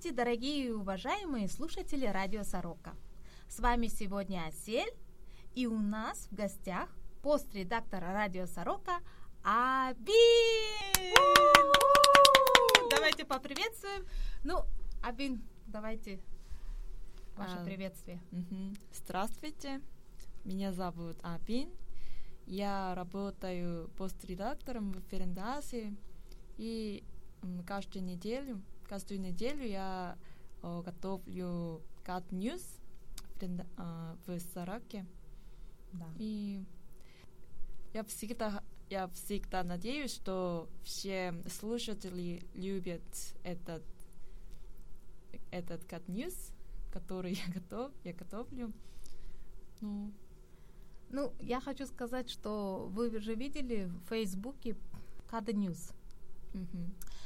Здравствуйте, дорогие и уважаемые слушатели радио Сорока. С вами сегодня Асель, и у нас в гостях постредактор радио Сорока Абин. Давайте поприветствуем. Ну, Абин, давайте ваше А, приветствие. Мгм. Здравствуйте, меня зовут Абин. Я работаю постредактором в Ферендасе. И каждую неделю, каждую неделю я э, готовлю Cat News в, а, в Сараке. Да. И я всегда, я всегда надеюсь, что все слушатели любят этот, этот Cat News, который я, готов, я готовлю. Ну, Ну, я хочу сказать, что вы же видели в Фейсбуке Када News.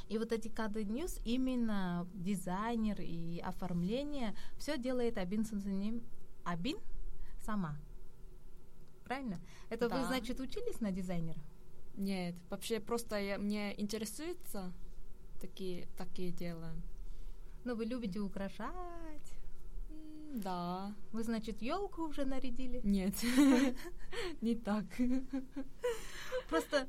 И вот эти Када News, именно дизайнер и оформление, все делает Абин 선생님. Абин сама. Правильно? Это вы, Да. значит, учились на дизайнера? Нет, вообще просто я, мне интересуется такие, такие дела. Ну, вы любите украшать. Да. Вы, значит, елку уже нарядили. Нет, не так. Просто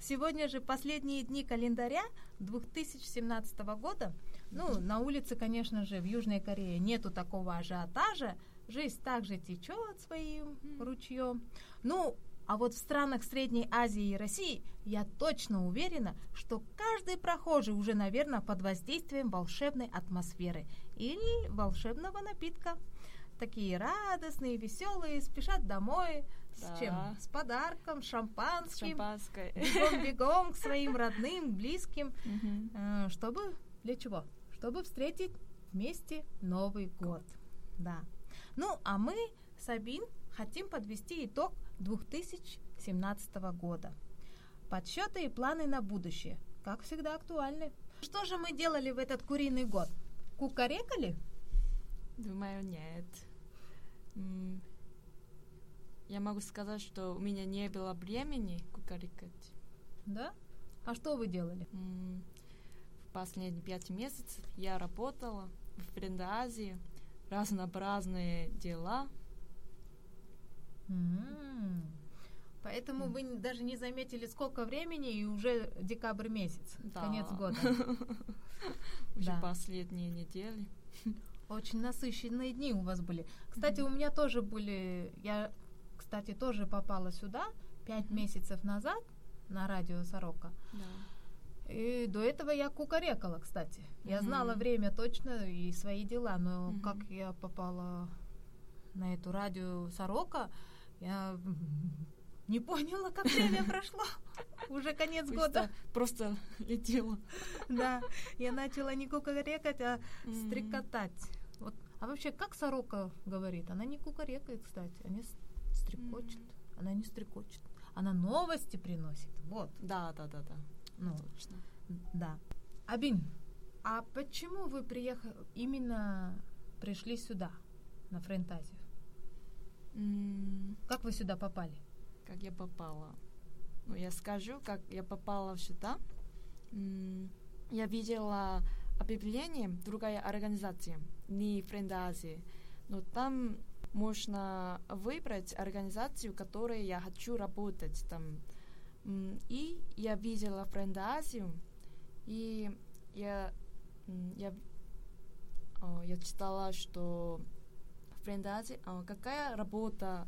сегодня же последние дни календаря 2017 года. Ну, на улице, конечно же, в Южной Корее нету такого ажиотажа. Жизнь также течет своим ручьем. Ну, а вот в странах Средней Азии и России я точно уверена, что каждый прохожий уже, наверное, под воздействием волшебной атмосферы или волшебного напитка. Такие радостные, веселые, спешат домой. С Да. чем? С подарком, шампанским. Шампанское. Бегом-бегом к своим родным, близким. Э, Чтобы... Для чего? Чтобы встретить вместе Новый год. Да. Ну, а мы, Сабин, хотим подвести итог 2017 года. Подсчеты и планы на будущее, как всегда, актуальны. Что же мы делали в этот куриный год? Кукарекали? Думаю, нет. Я могу сказать, что у меня не было времени кукарекать. Да? А что вы делали? М, В последние пять месяцев я работала в Френдазии, разнообразные дела. Поэтому вы даже не заметили, сколько времени, и уже декабрь месяц, Да. конец года. Уже Да. последние недели. Очень насыщенные дни у вас были. Кстати, у меня тоже были... Я, кстати, тоже попала сюда пять Мгм. месяцев назад на радио Сорока. Да. И до этого я кукарекала, кстати. Я знала Мгм. время точно и свои дела, но Мгм. как я попала на эту радио Сорока, я не поняла, как время прошло. Уже конец года. Просто, летела. Да, я начала не кукарекать, а стрекотать. Вот. А вообще, как сорока говорит? Она не кукарекает, кстати, она с- стрекочет. М. Она не стрекочет. Она новости приносит. Вот. Да, да, да, да. Ну, Точно. да. Абин, а почему вы приехали, именно пришли сюда, на Френтазию? М, Как вы сюда попали? Как я попала? Ну, я скажу, как я попала сюда. М, Я видела объявление другая организация, не Френдазии. Но там можно выбрать организацию, в которой я хочу работать там. И я видела Френдазию, и я, я, я читала, что Френдази, а, какая работа,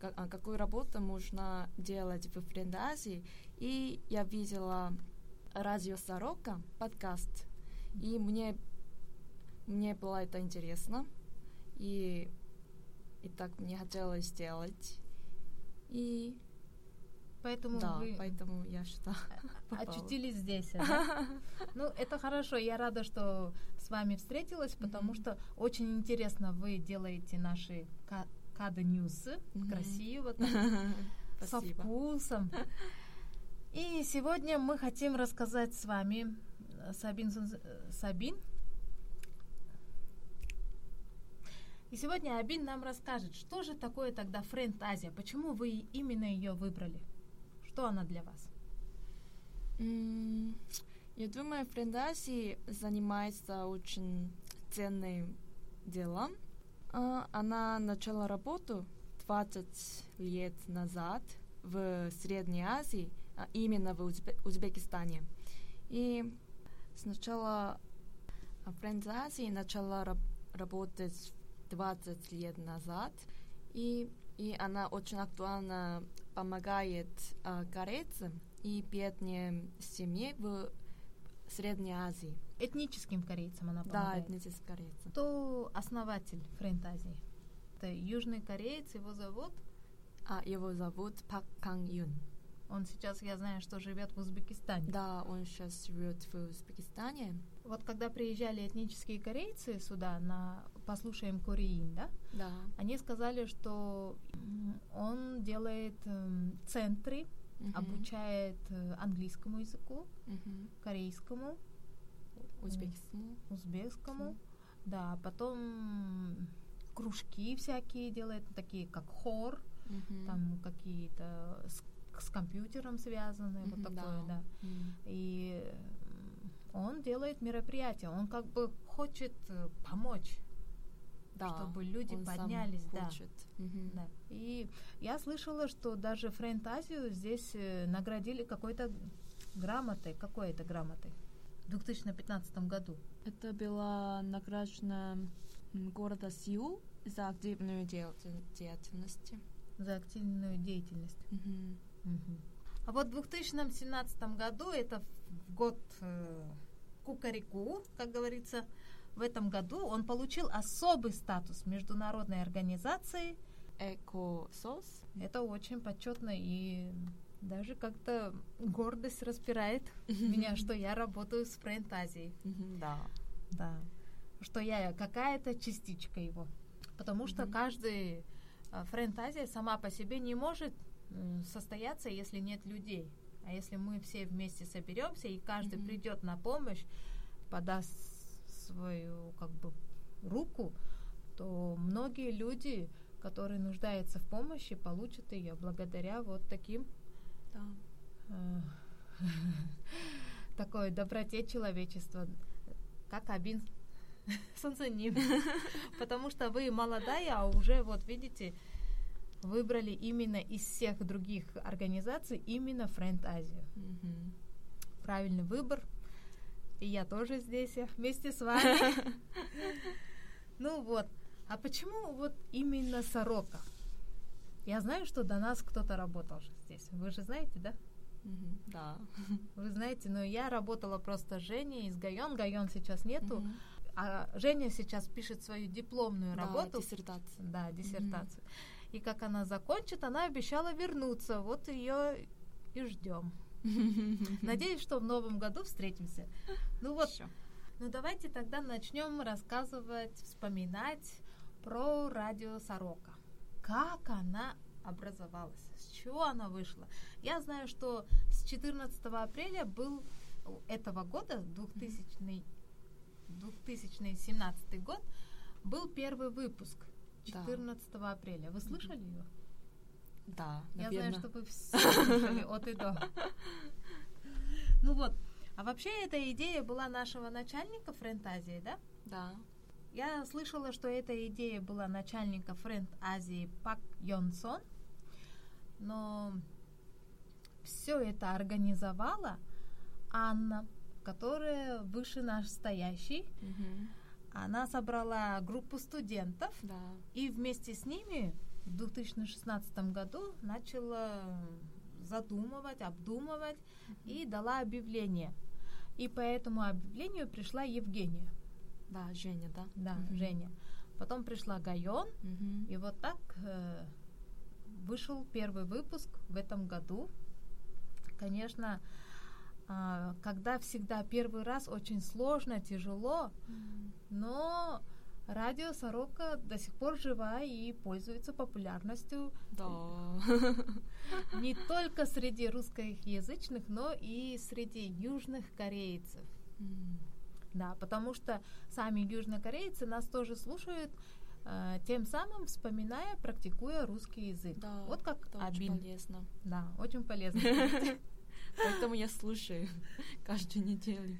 ка- какую работу можно делать в Френдази, и я видела радио Сорока, подкаст, и мне, мне было это интересно, и, и так мне хотелось сделать, и Поэтому да, вы поэтому я попала. очутились здесь. да? Ну, это хорошо. Я рада, что с вами встретилась, потому что очень интересно вы делаете наши ка- кады ньюсы красиво, так, со вкусом. И сегодня мы хотим рассказать с вами э, Сабин, э, Сабин. И сегодня Абин нам расскажет, что же такое тогда Френд Азия, почему вы именно ее выбрали, что она для вас. Я думаю, Френдаси занимается очень ценным делом. А, Она начала работу 20 лет назад в Средней Азии, а именно в Узбе- Узбекистане. И сначала Френдаси начала раб- работать 20 лет назад, и, и она очень актуально помогает а, корейцам и бедным семье в Средней Азии. Этническим корейцам она Да, помогает. этническим корейцам. Кто основатель Френтазии? Это южный кореец, его зовут. А его зовут Пак Кang Юн. Он сейчас, я знаю, что живет в Узбекистане. Да, он сейчас живет в Узбекистане. Вот когда приезжали этнические корейцы сюда на послушаем Кореин, да, Да. они сказали, что он делает эм, центры, Мгм. обучает э, английскому языку, Мгм. корейскому, Узбекскому. узбекскому, да, потом кружки всякие делает, такие как хор, Мгм. там какие-то с, с компьютером связанные, вот Мгм, такое, да. М. И м, он делает мероприятия, он как бы хочет э, помочь, Да, чтобы люди он сам поднялись, да. Мгм. да. И я слышала, что даже Френтазию здесь э, наградили какой-то грамотой, какой это грамотой? В 2015 году. Это была награждена города Сеул за активную деятель- деятельность. за активную деятельность. Мгм. А вот в 2017 году, это в год э, Кукареку, как говорится, в этом году он получил особый статус международной организации. Эко-сос. Это очень почетно и даже как-то гордость распирает меня, что я работаю с Френд Азией. Да. Да. Что я какая-то частичка его. Потому что каждый а, Френд Азия сама по себе не может состояться, если нет людей. А если мы все вместе соберемся и каждый придет на помощь, подаст свою как бы руку, то многие люди, которые нуждаются в помощи, получат ее благодаря вот таким Да. э, такой доброте человечества, как Абин Сансаним. Потому что вы молодая, а уже, вот видите, выбрали именно из всех других организаций именно Френд Азию. Мгм. Правильный выбор. И я тоже здесь я вместе с вами. Ну вот. А почему вот именно Сорока? Я знаю, что до нас кто-то работал же здесь. Вы же знаете, да? Да. Вы знаете, но я работала просто с Женей из Гайон. Гайон сейчас нету. А Женя сейчас пишет свою дипломную Да, работу. диссертация. Да, диссертацию. И как она закончит, она обещала вернуться. Вот ее и ждем. Надеюсь, что в новом году встретимся. Ну вот, Всё. ну давайте тогда начнем рассказывать, вспоминать про радио Сорока. Как она образовалась, с чего она вышла. Я знаю, что с 14 апреля был этого года, 2000, 2017 год, был первый выпуск. Да. 14 апреля. Вы слышали ее? Да, Я знаю, что вы все слышали от и до. Ну вот. А вообще эта идея была нашего начальника Френд Азии, да? Да. Я слышала, что эта идея была начальника Френд Азии Пак Йонсон, но все это организовала Анна, которая выше наш стоящий. Мгм. Она собрала группу студентов Да. и вместе с ними в 2016 году начала задумывать, обдумывать и дала объявление. И по этому объявлению пришла Евгения, Да, Женя, да? да, Мгм. Женя. Потом пришла Гайон, Мгм. и вот так э, вышел первый выпуск в этом году. Конечно, а, когда всегда первый раз очень сложно, тяжело, М. но радио Сорока до сих пор жива и пользуется популярностью Да. не только среди русскоязычных, но и среди южных корейцев. Да, потому что сами южнокорейцы нас тоже слушают, э, тем самым вспоминая, практикуя русский язык. Да, вот как это очень Абин. полезно. Да, очень полезно. Поэтому я слушаю каждую неделю.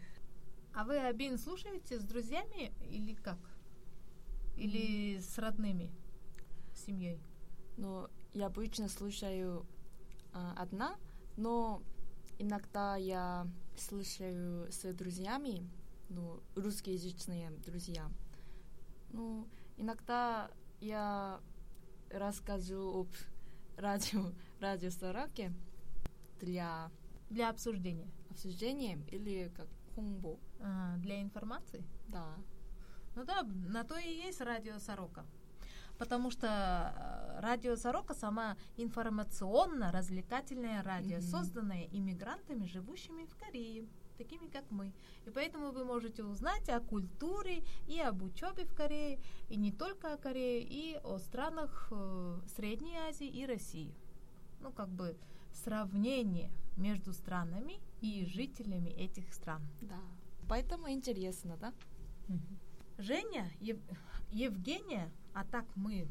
А вы Абин слушаете с друзьями или как? Или с родными, с семьей? Ну, я обычно слушаю а, одна, но иногда я слушаю с друзьями, ну, русскоязычные друзья. Ну, иногда я расскажу об радио, радио Сараке для Для обсуждения. обсуждения или как хумбо. А, для информации? Да. Ну да, на то и есть радио Сорока. Потому что э, радио Сорока сама информационно-развлекательное радио, Мгм. созданное иммигрантами, живущими в Корее, такими как мы. И поэтому вы можете узнать о культуре и об учебе в Корее, и не только о Корее, и о странах э, Средней Азии и России. Ну, как бы сравнение между странами и жителями этих стран. Да. Поэтому интересно, да? Женя, Ев- Евгения, а так мы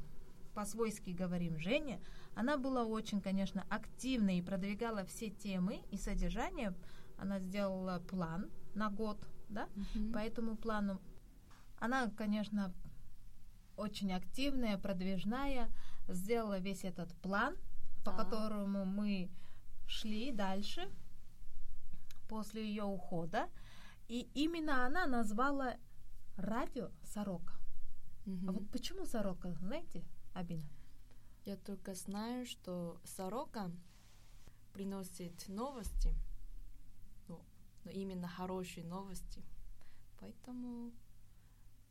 по-свойски говорим Женя, она была очень, конечно, активной и продвигала все темы и содержание. Она сделала план на год, да, Мгм. по этому плану. Она, конечно, очень активная, продвижная, сделала весь этот план, по которому мы шли дальше после ее ухода. И именно она назвала радио Сорока. Мгм. А вот почему Сорока, знаете, Абина? Я только знаю, что сорока приносит новости, ну, но именно хорошие новости. Поэтому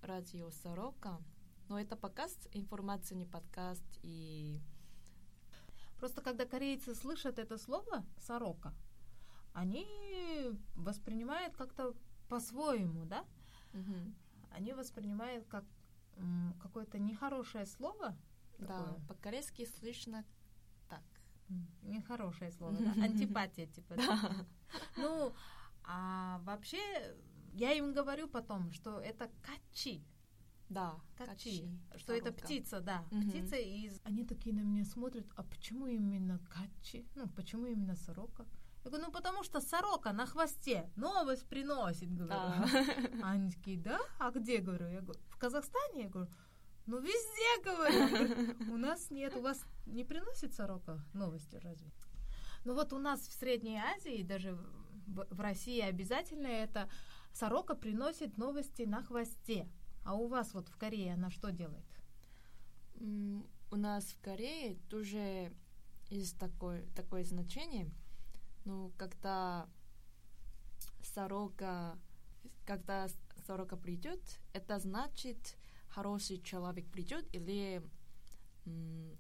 радио сорока. Но это подкаст, информация не подкаст и Просто когда корейцы слышат это слово «сорока», они воспринимают как-то по-своему, да? Мгм. Они воспринимают как какое-то нехорошее слово. да, такое. по-корейски слышно так. Нехорошее слово, да? Антипатия, типа. да? Ну, а вообще, я им говорю потом, что это качи. Да, Качи. качи, Что это птица, да. Мгм. Птица из... Они такие на меня смотрят, а почему именно качи? Ну, почему именно сорока? Я говорю, ну потому что сорока на хвосте новость приносит, говорю. А. Они такие, да? А где, говорю? Я говорю, в Казахстане? Я говорю, ну везде, говорю. У нас нет, у вас не приносит сорока новости разве? Ну вот у нас в Средней Азии, даже в, России обязательно это сорока приносит новости на хвосте. А у вас вот в Корее она что делает? У нас в Корее тоже есть такое, такое значение. Ну, когда сорока, когда сорока придет, это значит хороший человек придет или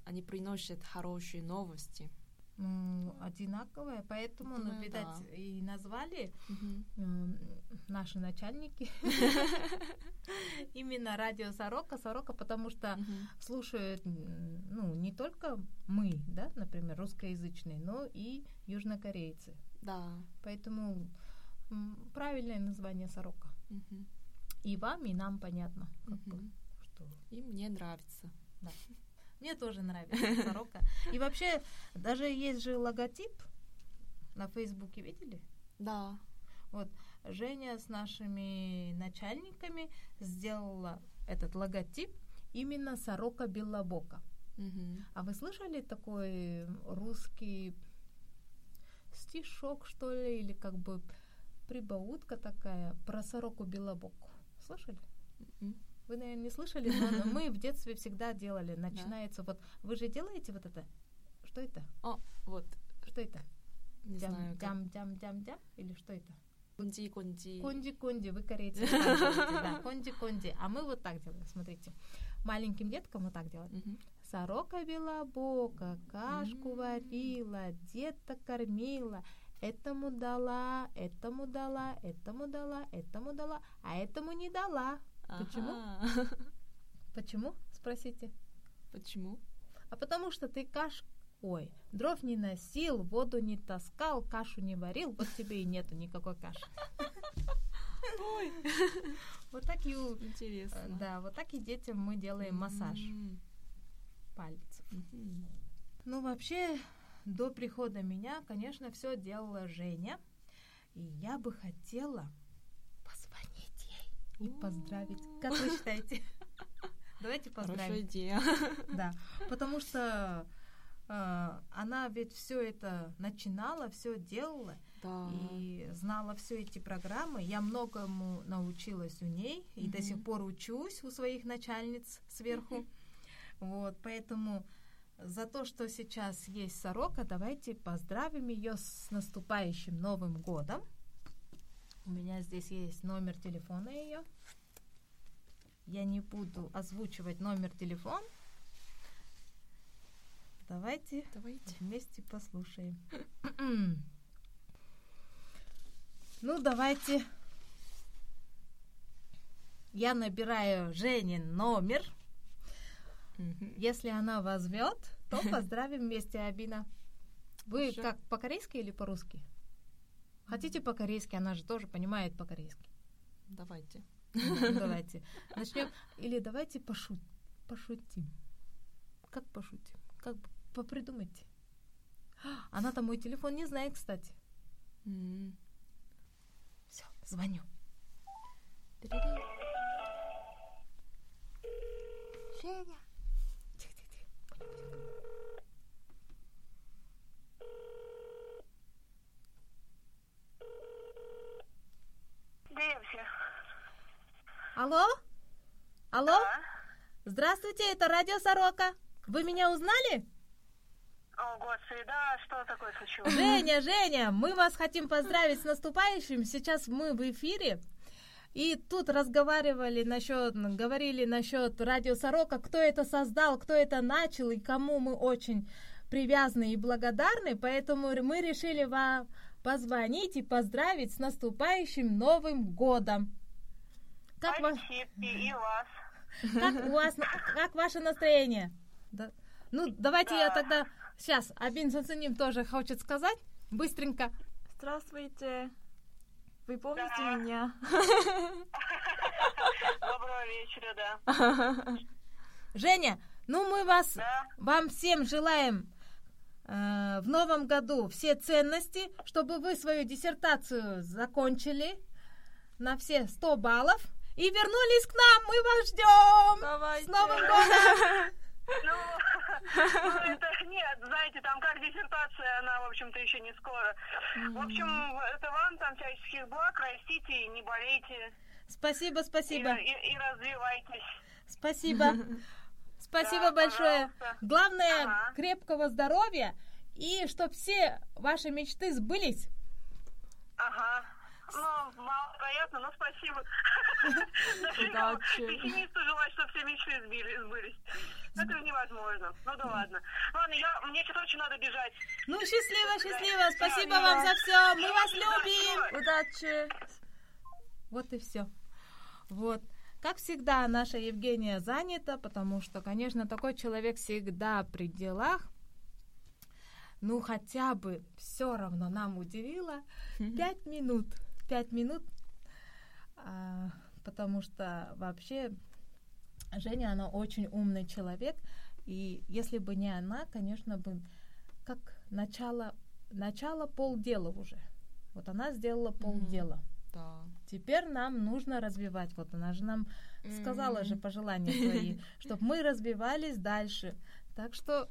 они приносят хорошие новости. Ну, одинаковое, поэтому, ну, Думаю, видать, да. и назвали Мгм. м, наши начальники именно радио Сорока, Сорока, потому что Мгм. слушают, ну, не только мы, да, например, русскоязычные, но и южнокорейцы. Да. Поэтому правильное название Сорока. Мгм. И вам, и нам понятно, как бы, Мгм. что И мне нравится. Мне тоже нравится Сорока. И вообще, даже есть же логотип на Фейсбуке, видели? Да. Женя с нашими начальниками сделала этот логотип именно Сорока Белобока. Мгм. А вы слышали такой русский стишок, что ли, или как бы прибаутка такая про сороку Белобоку? Слышали? М. Вы, наверное, не слышали, но мы в детстве всегда делали. Начинается вот... Вы же делаете вот это? Что это? О, вот. Что это? Не Дям, знаю, дям, дям, дям, дям? Или что это? Конди, конди. Конди-конди, вы корейцы. Да, конди-конди. А мы вот так делаем, смотрите. Маленьким деткам вот так делаем. Сорока белобока, кашку варила, деток кормила, этому дала, этому дала, этому дала, этому дала, а этому не дала. Почему? Ага. Почему? Спросите. Почему? А потому что ты каш... Ой, дров не носил, воду не таскал, кашу не варил, вот тебе и нету никакой каши. Ой, Вот так и, интересно. да, вот так и детям мы делаем массаж М. пальцев. Ну, вообще, до прихода меня, конечно, все делала Женя. И я бы хотела и поздравить. Как вы считаете? Давайте поздравим. Хорошая идея. Да, потому что э, она ведь все это начинала, все делала Да. и знала все эти программы. Я многому научилась у ней и до Мгм. сих пор учусь у своих начальниц сверху. Вот, поэтому за то, что сейчас есть сорока, давайте поздравим ее с наступающим Новым годом. У меня здесь есть номер телефона ее. Я не буду озвучивать номер телефона. Давайте Давайте. вместе послушаем. Ну, давайте. Я набираю Женин номер. Если она возьмет, то поздравим вместе Абина. Вы Хорошо. как по-корейски или по-русски? Хотите по-корейски? Она же тоже понимает по-корейски. Давайте. Давайте начнем. Или давайте пошут, пошутим. Как пошутим? Как попридумайте. Она там мой телефон не знает, кстати. Все, звоню. Женя. Все? Алло? Алло? Да. Здравствуйте, это радио Сорока. Вы меня узнали? О, господи, да, что такое случилось? Женя, Женя, мы вас хотим поздравить с наступающим. Сейчас мы в эфире. И тут разговаривали насчет, говорили насчет радио Сорока, кто это создал, кто это начал и кому мы очень привязаны и благодарны. Поэтому мы решили вам позвонить и поздравить с наступающим Новым годом. Как, ва- вас. как у вас, как ваше настроение? Да. Ну, давайте я Да. тогда сейчас Абин Сансуним тоже хочет сказать быстренько. Здравствуйте. Вы помните Да. меня? Доброго вечера, да. Женя, ну мы вас, Да. вам всем желаем в новом году все ценности, чтобы вы свою диссертацию закончили на все 100 баллов и вернулись к нам. Мы вас ждем. Давайте. С Новым годом! Ну, ну, это нет, знаете, там как диссертация, она, в общем-то, еще не скоро. В общем, это вам там всяческих благ, растите, не болейте Спасибо, и, спасибо, и- и развивайтесь. спасибо. Спасибо Да, большое. пожалуйста. Главное, Ага. крепкого здоровья и чтобы все ваши мечты сбылись. Ага. Ну, маловероятно, но спасибо. Удачи. пессимисту желать, чтобы все мечты сбылись. Это невозможно. Ну да ладно. Ладно, я, мне сейчас очень надо бежать. Ну, счастливо, счастливо. Спасибо вам за все. Мы вас любим. Удачи. Вот и все. Вот. Как всегда, наша Евгения занята, потому что, конечно, такой человек всегда при делах. Ну, хотя бы все равно нам уделила пять минут. Пять минут. А, потому что вообще Женя, она очень умный человек. И если бы не она, конечно, бы как начало, начало полдела уже. Вот она сделала полдела. Да. Теперь нам нужно развивать. Вот она же нам сказала же М. пожелания свои, чтобы мы развивались дальше. Так что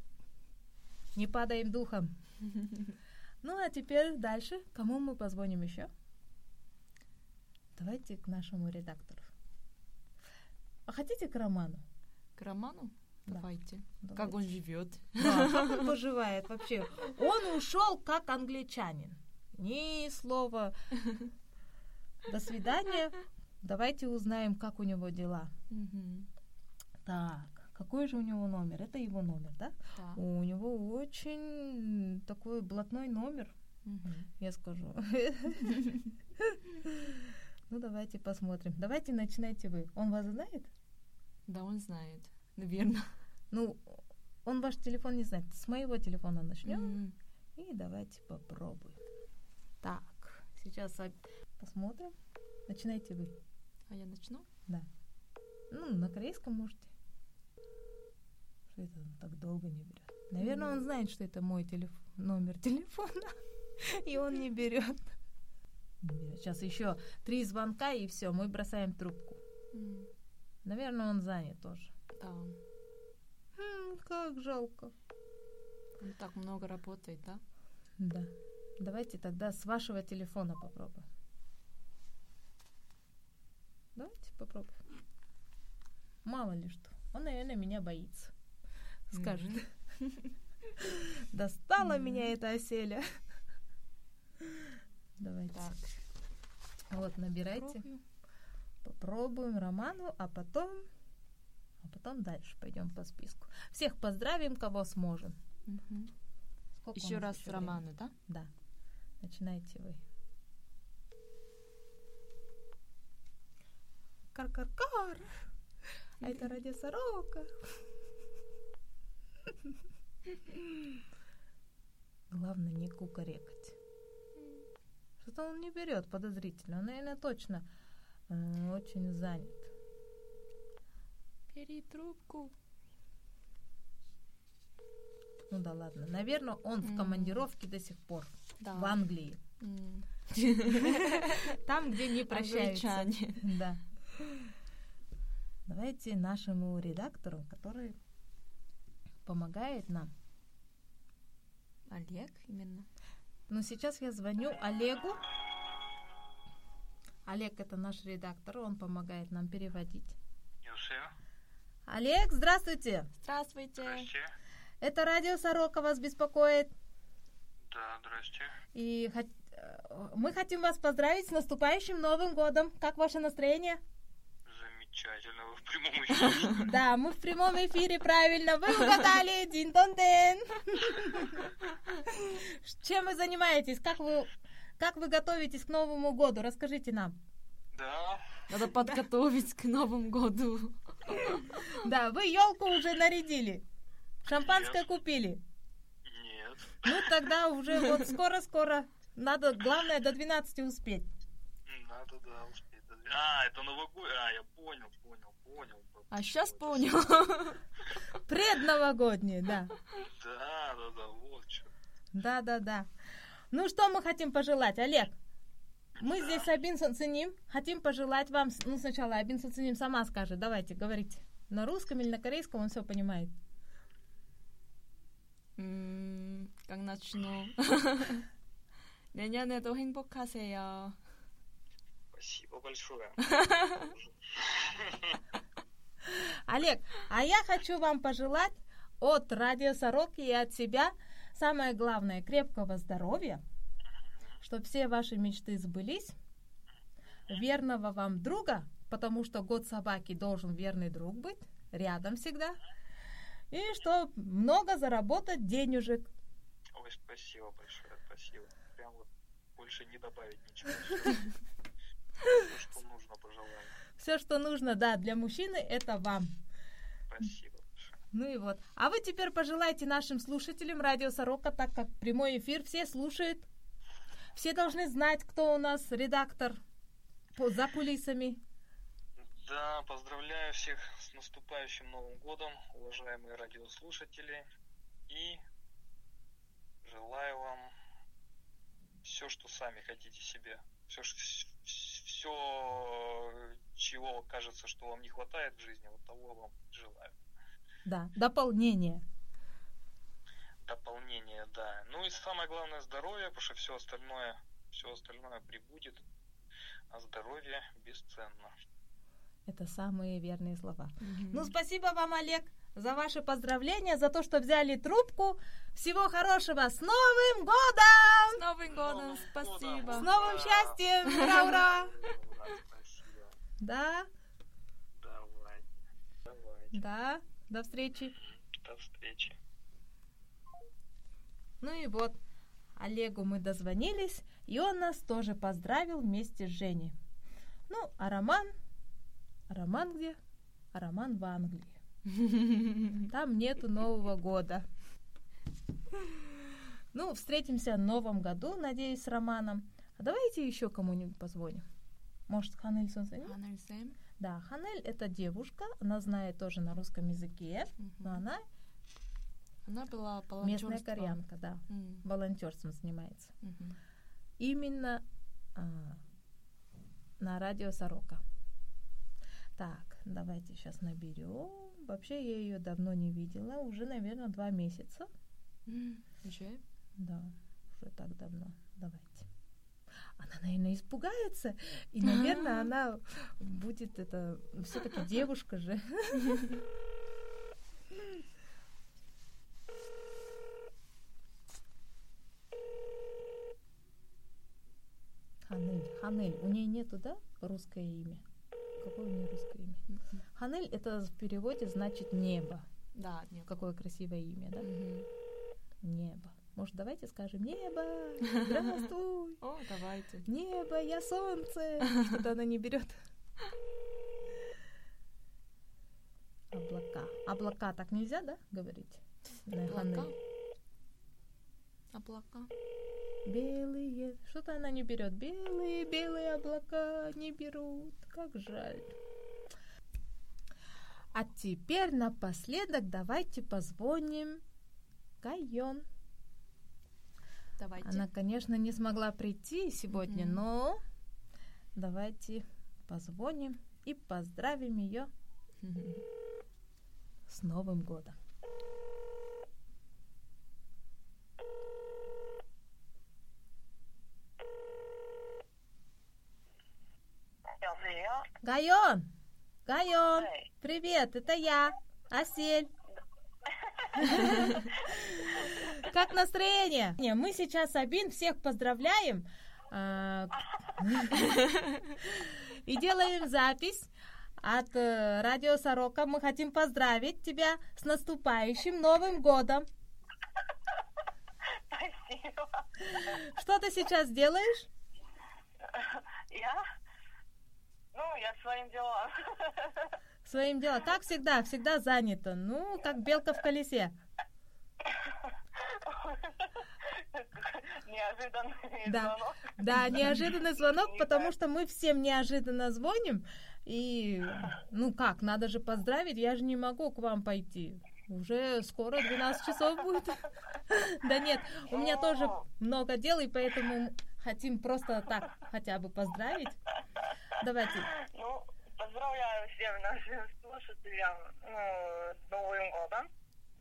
не падаем духом. Ну а теперь дальше. Кому мы позвоним еще? Давайте к нашему редактору. А хотите к Роману? К Роману? Да. Давайте. Как Давайте. он живет? Да, как он поживает вообще? Он ушел как англичанин. Ни слова. До свидания. Давайте узнаем, как у него дела. Мгм. Так, какой же у него номер? Это его номер, да? Да. У него очень такой блатной номер, Мгм. я скажу. Ну, давайте посмотрим. Давайте начинайте вы. Он вас знает? Да, он знает. Наверное. Ну, он ваш телефон не знает. С моего телефона начнем. М. И давайте попробуем. Так, сейчас посмотрим. Начинайте вы. А я начну? Ну, на корейском можете. Что это он так долго не берет? Наверное, он знает, что это мой телефон. номер телефона, и он не берет. Сейчас еще три звонка, и все, мы бросаем трубку. М, Наверное, он занят тоже. Да. М, как жалко. Он так много работает, да? Да. Давайте тогда с вашего телефона попробуем. Давайте попробуем. Мало ли что. Он, наверное, меня боится. Скажет. Достала меня эта оселя. Давайте. Так. Вот, набирайте. Попробуем Роману, а потом... А потом дальше пойдем по списку. Всех поздравим, кого сможем. Еще раз ещё Роману, да? Да. Начинайте вы. Кар-кар-кар. А это ради сорока. Главное не кукарекать. Что-то он не берет подозрительно. Он, наверное, точно очень занят. Бери трубку. Ну да ладно. Наверное, он в М. командировке до сих пор. Да. В Англии. Там, где не прощаются. Англичане. Да. Давайте нашему редактору, который помогает нам. Олег именно. Но сейчас я звоню Олегу. Олег это наш редактор, он помогает нам переводить. Олег, здравствуйте! Здравствуйте. здрасте. Это радио Сорока вас беспокоит. Да, здрасте. И хот- э, мы хотим вас поздравить с наступающим Новым годом. Как ваше настроение? Замечательно, вы в прямом эфире. Да, мы в прямом эфире, правильно. Вы угадали. дин дон ден Чем вы занимаетесь? Как вы, как вы готовитесь к Новому году? Расскажите нам. Да, Надо подготовить к Новому году. Да, вы елку уже нарядили. Шампанское Нет. купили. нет. Ну, тогда уже вот скоро-скоро. Надо, главное, до 12 успеть. Надо, да, успеть. да. А, это новогодний. А, я понял, понял, понял. А сейчас понял. Предновогодние, да. Да, да, да, вот что. Да, да, да. Ну, что мы хотим пожелать, Олег? Мы здесь с Абин Циним хотим пожелать вам... Ну, сначала Абин Циним сама скажет. Давайте, говорите. На русском или на корейском он все понимает. 음, как начну. 내년에도 행복하세요. Спасибо большое. Олег, а я хочу вам пожелать от Радио Сороки и от себя самое главное крепкого здоровья, чтобы все ваши мечты сбылись, верного вам друга, потому что год собаки должен верный друг быть, рядом всегда, и что много заработать денежек. Ой, спасибо большое, спасибо. Прям вот больше не добавить ничего. Всё, Что нужно, пожелаю. Все, что нужно, да, для мужчины, это вам. Спасибо. Ну и вот. А вы теперь пожелайте нашим слушателям Радио Сорока, так как прямой эфир все слушают. Все должны знать, кто у нас редактор по- за кулисами. Да, поздравляю всех с наступающим Новым годом, уважаемые радиослушатели. И желаю вам все, что сами хотите себе. Все, все, чего кажется, что вам не хватает в жизни, вот того вам желаю. Да, дополнение. Дополнение, да. Ну и самое главное здоровье, потому что все остальное, все остальное прибудет. А здоровье бесценно. Это самые верные слова. Мгм. Ну, спасибо вам, Олег, за ваши поздравления, за то, что взяли трубку. Всего хорошего. С Новым годом! С Новым годом, Новым спасибо. С годом. новым Ура! счастьем! Ура, ура! Да. Давайте. да. До встречи. До встречи. Ну и вот, Олегу мы дозвонились, и он нас тоже поздравил вместе с Женей. Ну, а Роман... Роман где? Роман в Англии. Там нету Нового года. Ну, встретимся в Новом году, надеюсь, с Романом. А давайте еще кому-нибудь позвоним. Может, Ханель Сунсен? Ханель Сэм. Да, Ханель это девушка, она знает тоже на русском языке, mm-hmm. но она... Она была Местная кореянка, да, mm-hmm. волонтерством занимается. Mm-hmm. Именно а, на радио «Сорока». Так, давайте сейчас наберем. Вообще я ее давно не видела, уже, наверное, два месяца. М, Уже? Да, уже так давно. Давайте. Она, наверное, испугается, и, наверное, она будет это все-таки девушка же. Ханель, Ханель, у нее нету, да, русское имя? Какое у нее русское имя? Мгм. Ханель это в переводе значит небо. Да, нет. Какое красивое имя, да? Небо. Может, давайте скажем небо, здравствуй. О, давайте. Небо, я солнце. Что-то она не берет. Облака. Облака так нельзя, да, говорить? Облака. Облака. Белые. Что-то она не берет. Белые, белые облака не берут. Как жаль. А теперь напоследок давайте позвоним Кайон. Давайте. Она, конечно, не смогла прийти сегодня, Мгм. но давайте позвоним и поздравим ее Мгм. с Новым годом. Гайон! Гайон! 네. Привет, это я, Асель. Как настроение? Не, Мы сейчас, Абин, всех поздравляем. а, И делаем запись от э, Радио Сорока. Мы хотим поздравить тебя с наступающим Новым годом. Спасибо. Что ты сейчас делаешь? Я? Ну, я своим делам. Своим делом. Как всегда, всегда занято. Ну, как белка в колесе. Неожиданный Да. звонок. Да, неожиданный звонок, потому что мы всем неожиданно звоним. И, ну как, надо же поздравить, я же не могу к вам пойти. Уже скоро 12 часов будет. Да нет, у меня тоже много дел, и поэтому хотим просто так хотя бы поздравить. Давайте. Ну, поздравляю всем нашим слушателям ну, с Новым годом.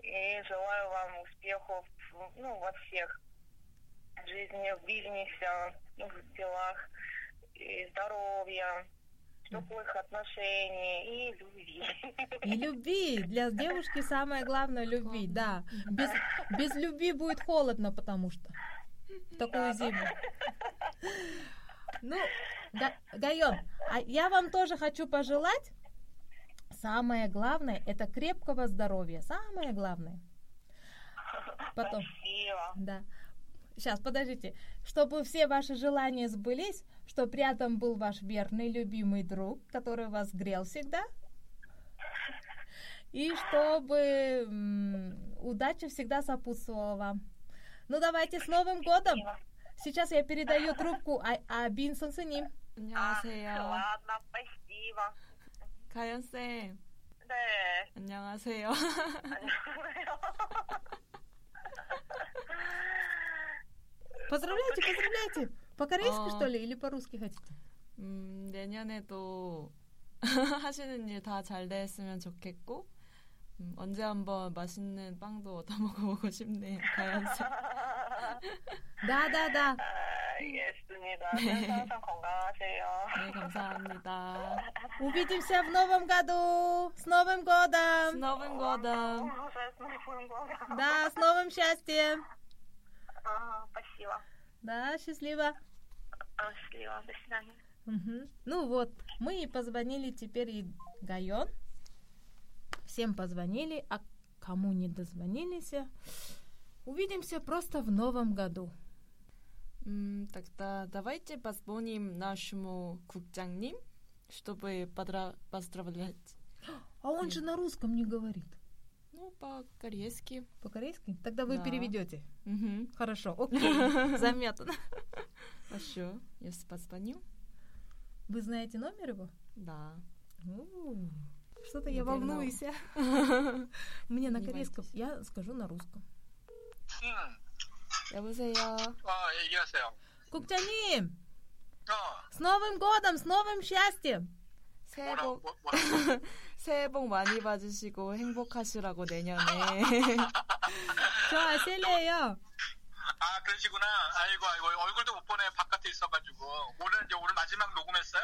И желаю вам успехов ну, во всех жизни, в бизнесе, ну, в делах, и здоровья, теплых отношений и любви. И любви. Для девушки самое главное любви, да. Без, без любви будет холодно, потому что в такую зиму. Ну, Гайон, а я вам тоже хочу пожелать. Самое главное это крепкого здоровья. Самое главное. Потом, Спасибо. да. Сейчас, подождите. Чтобы все ваши желания сбылись, чтобы рядом был ваш верный, любимый друг, который вас грел всегда. И чтобы удача всегда сопутствовала вам. Ну, давайте с Новым годом! Спасибо. Сейчас я передаю трубку а, Абин Сонсеним. А, 안녕하세요. ладно, спасибо. 가연 쌤. 네. 안녕하세요. Поздравляйте, поздравляйте! По-корейски, А. что ли, или по-русски хотите? 음, 내년에도 하시는 일 다 잘 됐으면 좋겠고 음, 언제 한번 맛있는 빵도 얻어 먹어보고 싶네요. 가연 쌤. Да, да, да. 알겠습니다. 항상 건강하세요. 네, 감사합니다. Увидимся в новом году! С Новым С годом! Новым годом! С Новым годом. Да, с новым счастьем! А, Спасибо. Да, счастливо! А, Счастливо. До свидания. Мгм. Ну вот, мы и позвонили теперь и Гайон. Всем позвонили, а кому не дозвонились, Увидимся просто в новом году. Тогда давайте позвоним нашему кукчангним, чтобы подра- поздравлять. А он же на русском не говорит. Ну, по-корейски. По-корейски? Тогда вы да. переведете. Угу. Хорошо, окей, заметно. А Хорошо, я позвоню. Вы знаете номер его? Да. Что-то я волнуюсь. Мне на корейском. Я скажу на русском. 음, 여보세요. 아, 얘기하세요. 국장님, 어, с Новым годом, с новым счастьем! 새해 뭐라, 복 뭐, 뭐라. 새해 복 많이 받으시고 행복하시라고 내년에. 저 아셀이에요. 아, 그러시구나. 아이고, 아이고, 얼굴도 못 보네. 바깥에 있어가지고. 오늘, 이제 오늘 마지막 녹음했어요?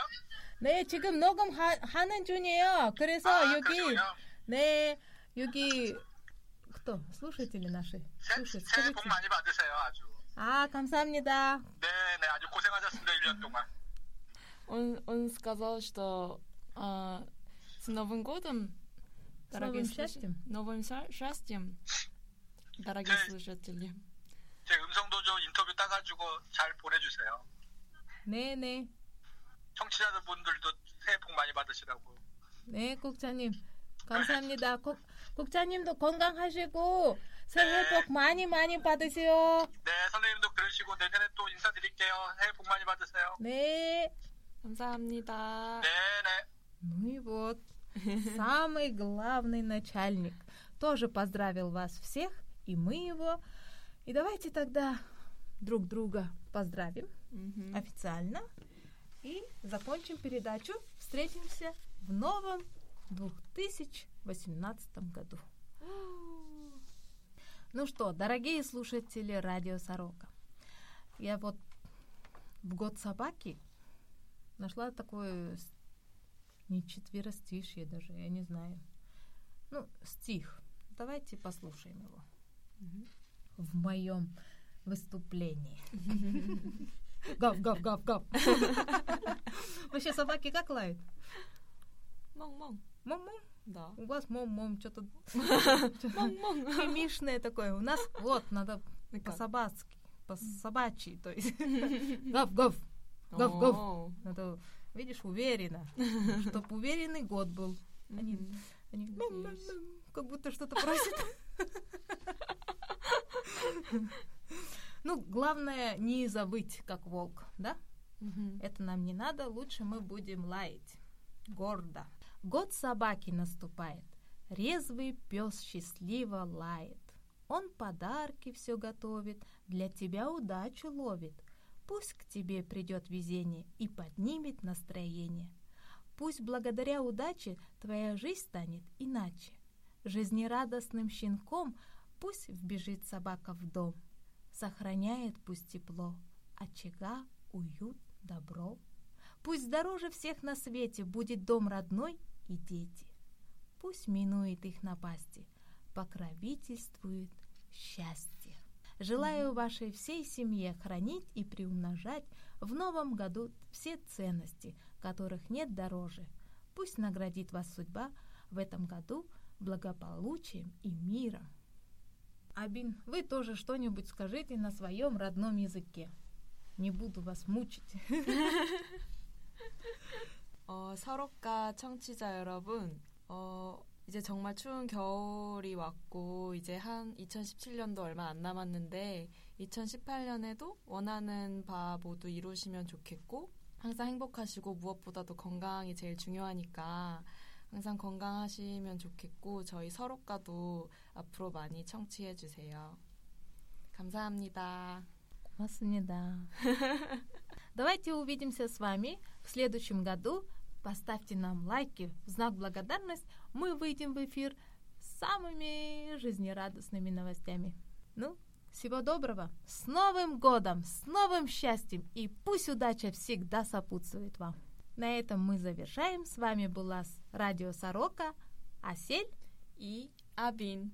네, 지금 녹음하는 중이에요. 그래서 아, 여기, 그러시군요. 네, 여기, кто? Слушатели наши. 새, Слушают, 새해 복 скажите. 많이 받으세요, 아주. А, 감사합니다. 네, 네, 아주 고생하셨습니다, 1년 동안. Он, он сказал, что а, с Новым годом, С новым слуш- счастьем. Новым ша- счастьем, дорогие 네. слушатели. 제 음성도 좀 인터뷰 따가지고 잘 보내주세요. 네, 네. 청취자분들도 새해 복 많이 받으시라고. 네, 국장님. 감사합니다. 국, 국장님도 건강하시고 새해 복 많이 많이 받으세요. 네, 선생님도 그러시고 내년에 또 인사드릴게요. 새해 복 많이 받으세요. 네. 감사합니다. 네, 네. Ну и вот, самый главный начальник тоже поздравил вас всех, и мы его. И давайте тогда друг друга поздравим мгм. официально и закончим передачу. Встретимся в новом 2018 году. Ну что, дорогие слушатели радио Сорока, я вот в год собаки нашла такое не четверостишье даже, я не знаю. Ну, стих. Давайте послушаем его в моем выступлении. Гав, гав, гав, гав. Вообще собаки как лают? 멍멍. Да. У вас мом-мом, что-то 멍멍. химичное такое. У нас вот надо как? по-собацки, по-собачьи, то есть гав, гав. Гав, гав. О. Надо, видишь, уверенно, чтоб уверенный год был. Они, они как будто что-то просят. Ну, главное не забыть, как волк, да? Это нам не надо, лучше мы будем лаять. Гордо. Год собаки наступает. Резвый пес счастливо лает. Он подарки все готовит, для тебя удачу ловит. Пусть к тебе придет везение и поднимет настроение. Пусть благодаря удаче твоя жизнь станет иначе. Жизнерадостным щенком пусть вбежит собака в дом. Сохраняет пусть тепло, очага, уют, добро. Пусть дороже всех на свете будет дом родной и дети. Пусть минует их напасти, покровительствует счастье. Желаю вашей всей семье хранить и приумножать в новом году все ценности, которых нет дороже. Пусть наградит вас судьба в этом году благополучием и миром. Абин, вы тоже что-нибудь скажите на своем родном языке. Не буду вас мучить. 어, 서로가 청취자 여러분, 어, 이제 정말 추운 겨울이 왔고, 이제 한 2017년도 얼마 안 남았는데, 2018년에도 원하는 바 모두 이루시면 좋겠고, 항상 행복하시고, 무엇보다도 건강이 제일 중요하니까, 항상 건강하시면 좋겠고, 저희 서로가도 앞으로 많이 청취해주세요. 감사합니다. Маснида. Давайте увидимся с вами в следующем году. Поставьте нам лайки в знак благодарности, Мы выйдем в эфир с самыми жизнерадостными новостями. Ну, всего доброго! С Новым годом! С новым счастьем! И пусть удача всегда сопутствует вам! На этом мы завершаем. С вами была Радио Сорока, Асель и Абин.